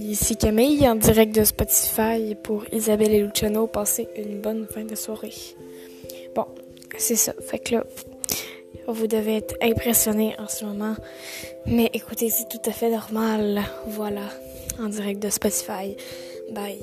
Ici Camille en direct de Spotify pour Isabelle et Luciano. Passez une bonne fin de soirée. Bon, c'est ça. Fait que là, vous devez être impressionné en ce moment. Mais écoutez, c'est tout à fait normal. Voilà, en direct de Spotify. Bye.